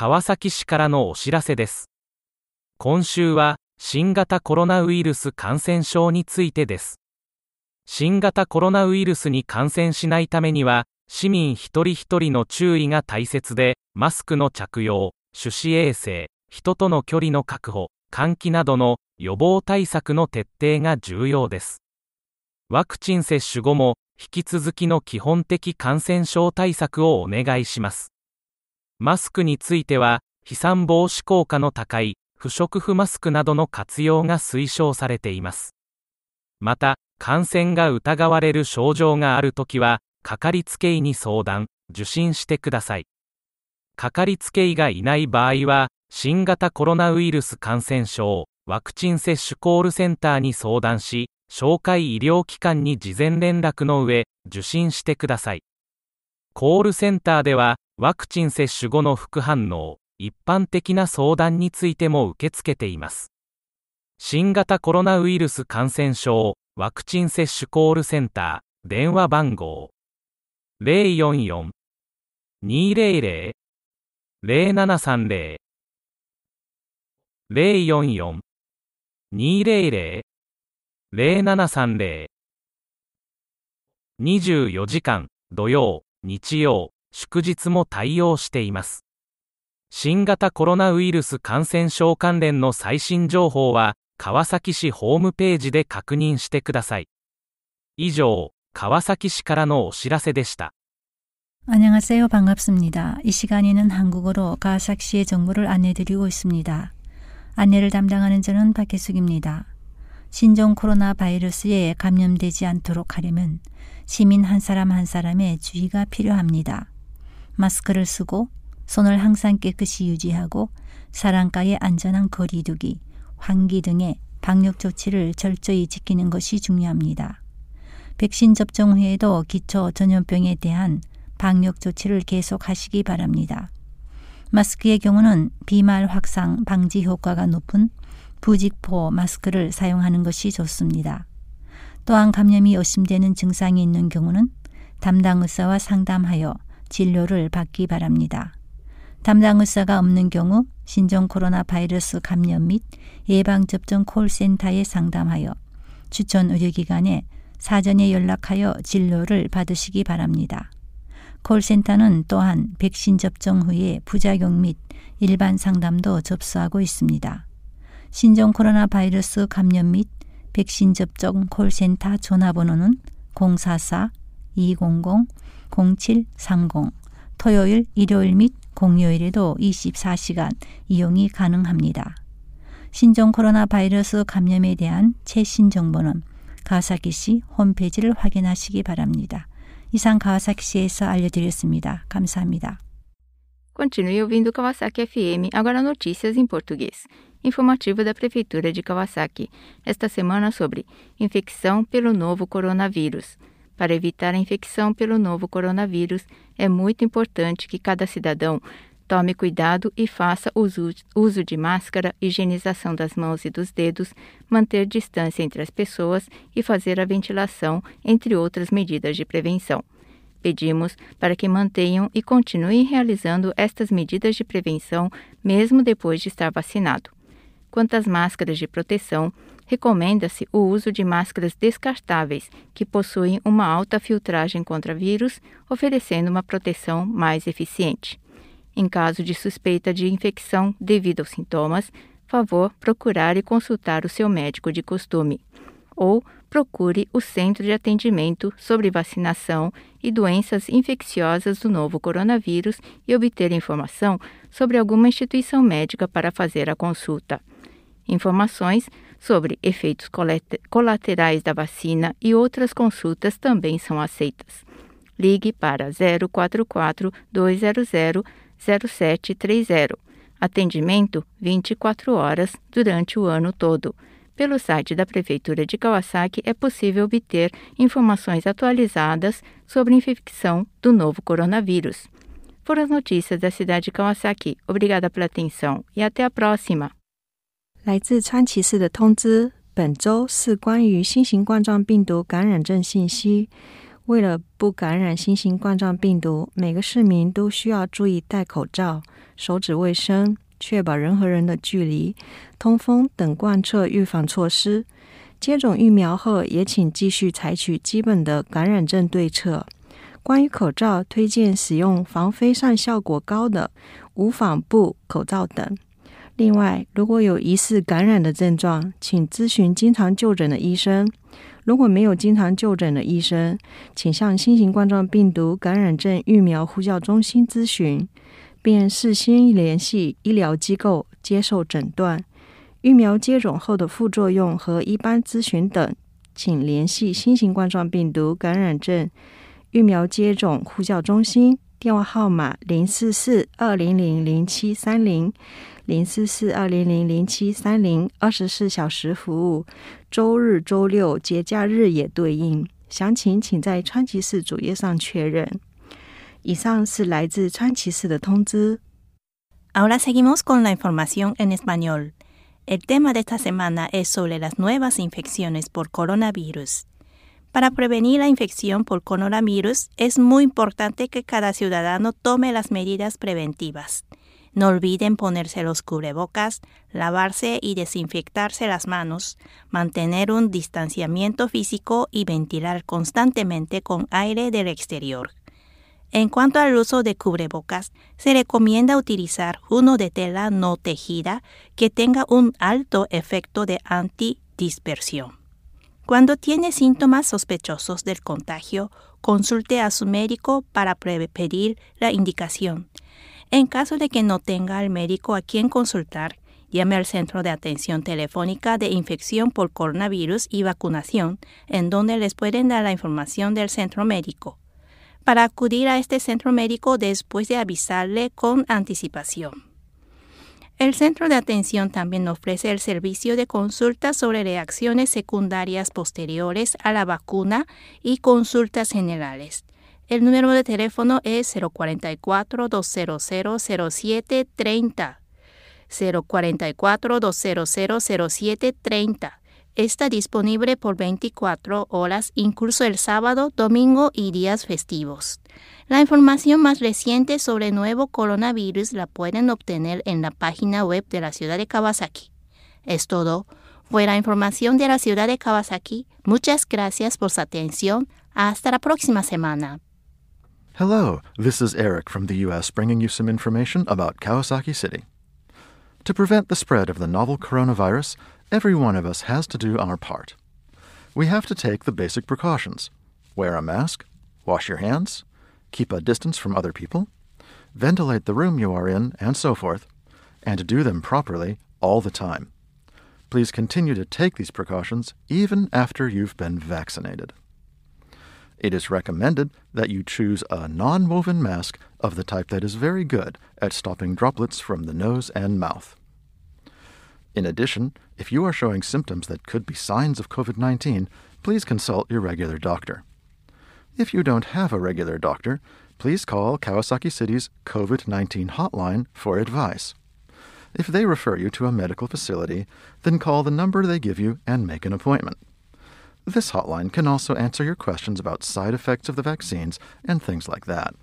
川崎市からのお知らせです。今週は、新型コロナウイルス感染症についてです。新型コロナウイルスに感染しないためには、市民一人一人の注意が大切で、マスクの着用、手指衛生、人との距離の確保、換気などの予防対策の徹底が重要です。ワクチン接種後も、引き続きの基本的感染症対策をお願いします。マスクについては、飛散防止効果の高い不織布マスクなどの活用が推奨されています。また、感染が疑われる症状があるときは、かかりつけ医に相談、受診してください。かかりつけ医がいない場合は、新型コロナウイルス感染症ワクチン接種コールセンターに相談し、紹介医療機関に事前連絡の上、受診してください。コールセンターでは、ワクチン接種後の副反応、一般的な相談についても受け付けています。新型コロナウイルス感染症ワクチン接種コールセンター、電話番号044-200-0730 044-200-0730 24時間、土曜、日曜、祝日も対応しています。新型コロナウイルス感染症関連の最新情報は、川崎市ホームページで確認してください。以上、川崎市からのお知らせでした。 안녕하세요. 반갑습니다. 이 시간에는 한국어로 가와사키시의 정보를 안내드리고 있습니다. 안내를 담당하는 저는 박혜숙입니다. 신종 코로나 바이러스에 감염되지 않도록 하려면 시민 한 사람 한 사람의 주의가 필요합니다. 마스크를 쓰고 손을 항상 깨끗이 유지하고 사랑가의 안전한 거리두기, 환기 등의 방역 조치를 철저히 지키는 것이 중요합니다. 백신 접종 후에도 기초 전염병에 대한 방역 조치를 계속하시기 바랍니다. 마스크의 경우는 비말 확산 방지 효과가 높은 부직포 마스크를 사용하는 것이 좋습니다. 또한 감염이 의심되는 증상이 있는 경우는 담당 의사와 상담하여 진료를 받기 바랍니다. 담당 의사가 없는 경우 신종 코로나 바이러스 감염 및 예방접종 콜센터에 상담하여 추천 의료기관에 사전에 연락하여 진료를 받으시기 바랍니다. 콜센터는 또한 백신 접종 후에 부작용 및 일반 상담도 접수하고 있습니다. 신종 코로나 바이러스 감염 및 백신 접종 콜센터 전화번호는 044-200-0730 토요일, 일요일 및 공휴일에도 24시간 이용이 가능합니다. 신종 코로나 바이러스 감염에 대한 최신 정보는 가와사키시 홈페이지를 확인하시기 바랍니다. 이상 가와사키시에서 알려드렸습니다. 감사합니다. Continue ouvindo Kawasaki FM, agora notícias em português. Informativo da Prefeitura de Kawasaki, esta semana sobre infecção pelo novo coronavírus. Para evitar a infecção pelo novo coronavírus, é muito importante que cada cidadão tome cuidado e faça uso, uso de máscara, higienização das mãos e dos dedos, manter distância entre as pessoas e fazer a ventilação, entre outras medidas de prevenção. Pedimos para que mantenham e continuem realizando estas medidas de prevenção mesmo depois de estar vacinado. Quanto às máscaras de proteção, recomenda-se o uso de máscaras descartáveis que possuem uma alta filtragem contra vírus, oferecendo uma proteção mais eficiente. Em caso de suspeita de infecção devido aos sintomas, favor procurar e consultar o seu médico de costume. Ou procure o Centro de Atendimento sobre Vacinação e Doenças Infecciosas do novo coronavírus e obter informação sobre alguma instituição médica para fazer a consulta. Informações sobre efeitos colaterais da vacina e outras consultas também são aceitas. Ligue para 044 200 0730. Atendimento 24 horas durante o ano todo. Pelo site da Prefeitura de Kawasaki é possível obter informações atualizadas sobre a infecção do novo coronavírus. Foram as notícias da cidade de Kawasaki. Obrigada pela atenção e até a próxima. 来自川崎市的通知，本周是关于新型冠状病毒感染症信息。为了不感染新型冠状病毒，每个市民都需要注意戴口罩、手指卫生，确保人和人的距离、通风等贯彻预防措施。接种疫苗后，也请继续采取基本的感染症对策。关于口罩，推荐使用防飞散效果高的无纺布口罩等。另外，如果有疑似感染的症状，请咨询经常就诊的医生。如果没有经常就诊的医生，请向新型冠状病毒感染症疫苗呼叫中心咨询，并事先联系医疗机构接受诊断。疫苗接种后的副作用和一般咨询等，请联系新型冠状病毒感染症疫苗接种呼叫中心，电话号码零四四二零零零七三零。零四四二零零零七三零，二十四小时服务，周日、周六、节假日也对应。详情请在川崎市主页上确认。以上是来自川崎市的通知。Ahora seguimos con la información en español. El tema de esta semana es sobre las nuevas infecciones por coronavirus. Para prevenir la infección por coronavirus es muy importante que cada ciudadano tome las medidas preventivas. No olviden ponerse los cubrebocas, lavarse y desinfectarse las manos, mantener un distanciamiento físico y ventilar constantemente con aire del exterior. En cuanto al uso de cubrebocas, se recomienda utilizar uno de tela no tejida que tenga un alto efecto de antidispersión. Cuando tiene síntomas sospechosos del contagio, consulte a su médico para pedir la indicación. En caso de que no tenga al médico a quien consultar, llame al Centro de Atención Telefónica de Infección por Coronavirus y Vacunación, en donde les pueden dar la información del centro médico. Para acudir a este centro médico después de avisarle con anticipación. El centro de atención también ofrece el servicio de consulta sobre reacciones secundarias posteriores a la vacuna y consultas generales. El número de teléfono es 044-200-0730. 044-200-0730. Está disponible por 24 horas, incluso el sábado, domingo y días festivos. La información más reciente sobre el nuevo coronavirus la pueden obtener en la página web de la ciudad de Kawasaki. Es todo. Fue la información de la ciudad de Kawasaki. Muchas gracias por su atención. Hasta la próxima semana. Hello, this is Eric from the U.S. bringing you some information about Kawasaki City. To prevent the spread of the novel coronavirus, every one of us has to do our part. We have to take the basic precautions wear a mask, wash your hands, keep a distance from other people, ventilate the room you are in, and so forth, and do them properly all the time. Please continue to take these precautions even after you've been vaccinated. It is recommended that you choose a non woven mask of the type that is very good at stopping droplets from the nose and mouth. In addition, if you are showing symptoms that could be signs of COVID 19, please consult your regular doctor. If you don't have a regular doctor, please call Kawasaki City's COVID 19 hotline for advice. If they refer you to a medical facility, then call the number they give you and make an appointment. This hotline can also answer your questions about side effects of the vaccines and things like that.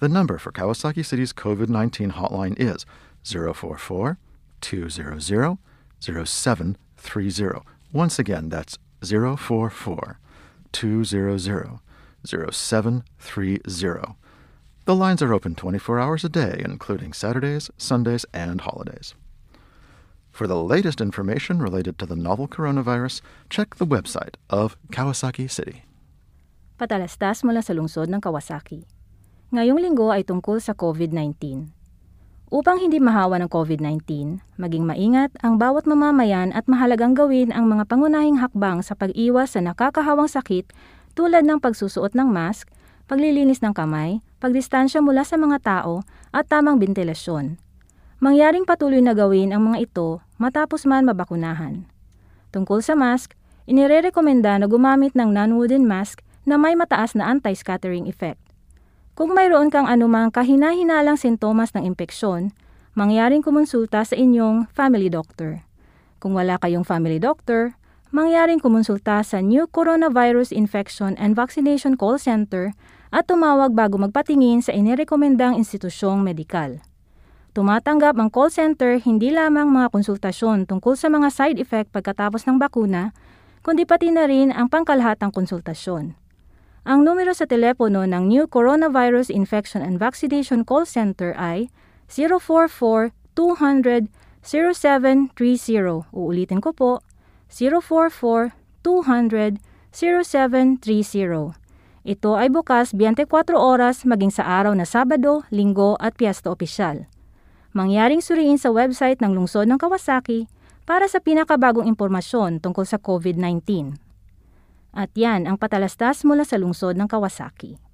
The number for Kawasaki City's COVID 19 hotline is 044 200 0730. Once again, that's 044 200 0730. The lines are open 24 hours a day, including Saturdays, Sundays, and holidays. For the latest information related to the novel coronavirus, check the website of Kawasaki City. Patalastas mula sa lungsod ng Kawasaki. Ngayong linggo ay tungkol sa COVID-19. Upang hindi mahawa ng COVID-19, maging maingat ang bawat mamamayan at mahalagang gawin ang mga pangunahing hakbang sa pag-iwas sa nakakahawang sakit tulad ng pagsusuot ng mask, paglilinis ng kamay, pagdistansya mula sa mga tao at tamang bentilasyon. Mangyaring patuloy na gawin ang mga ito matapos man mabakunahan. Tungkol sa mask, inirerekomenda na gumamit ng non-wooden mask na may mataas na anti-scattering effect. Kung mayroon kang anumang kahina-hinalang sintomas ng impeksyon, mangyaring kumonsulta sa inyong family doctor. Kung wala kayong family doctor, mangyaring kumonsulta sa New Coronavirus Infection and Vaccination Call Center at tumawag bago magpatingin sa inirekomendang institusyong medikal. Tumatanggap ang call center hindi lamang mga konsultasyon tungkol sa mga side effect pagkatapos ng bakuna, kundi pati na rin ang pangkalahatang konsultasyon. Ang numero sa telepono ng New Coronavirus Infection and Vaccination Call Center ay 044 200 0730. Uulitin ko po, 044 200 0730. Ito ay bukas 24 oras maging sa araw na Sabado, Linggo at Piyesta Opisyal mangyaring suriin sa website ng Lungsod ng Kawasaki para sa pinakabagong impormasyon tungkol sa COVID-19. At yan ang patalastas mula sa Lungsod ng Kawasaki.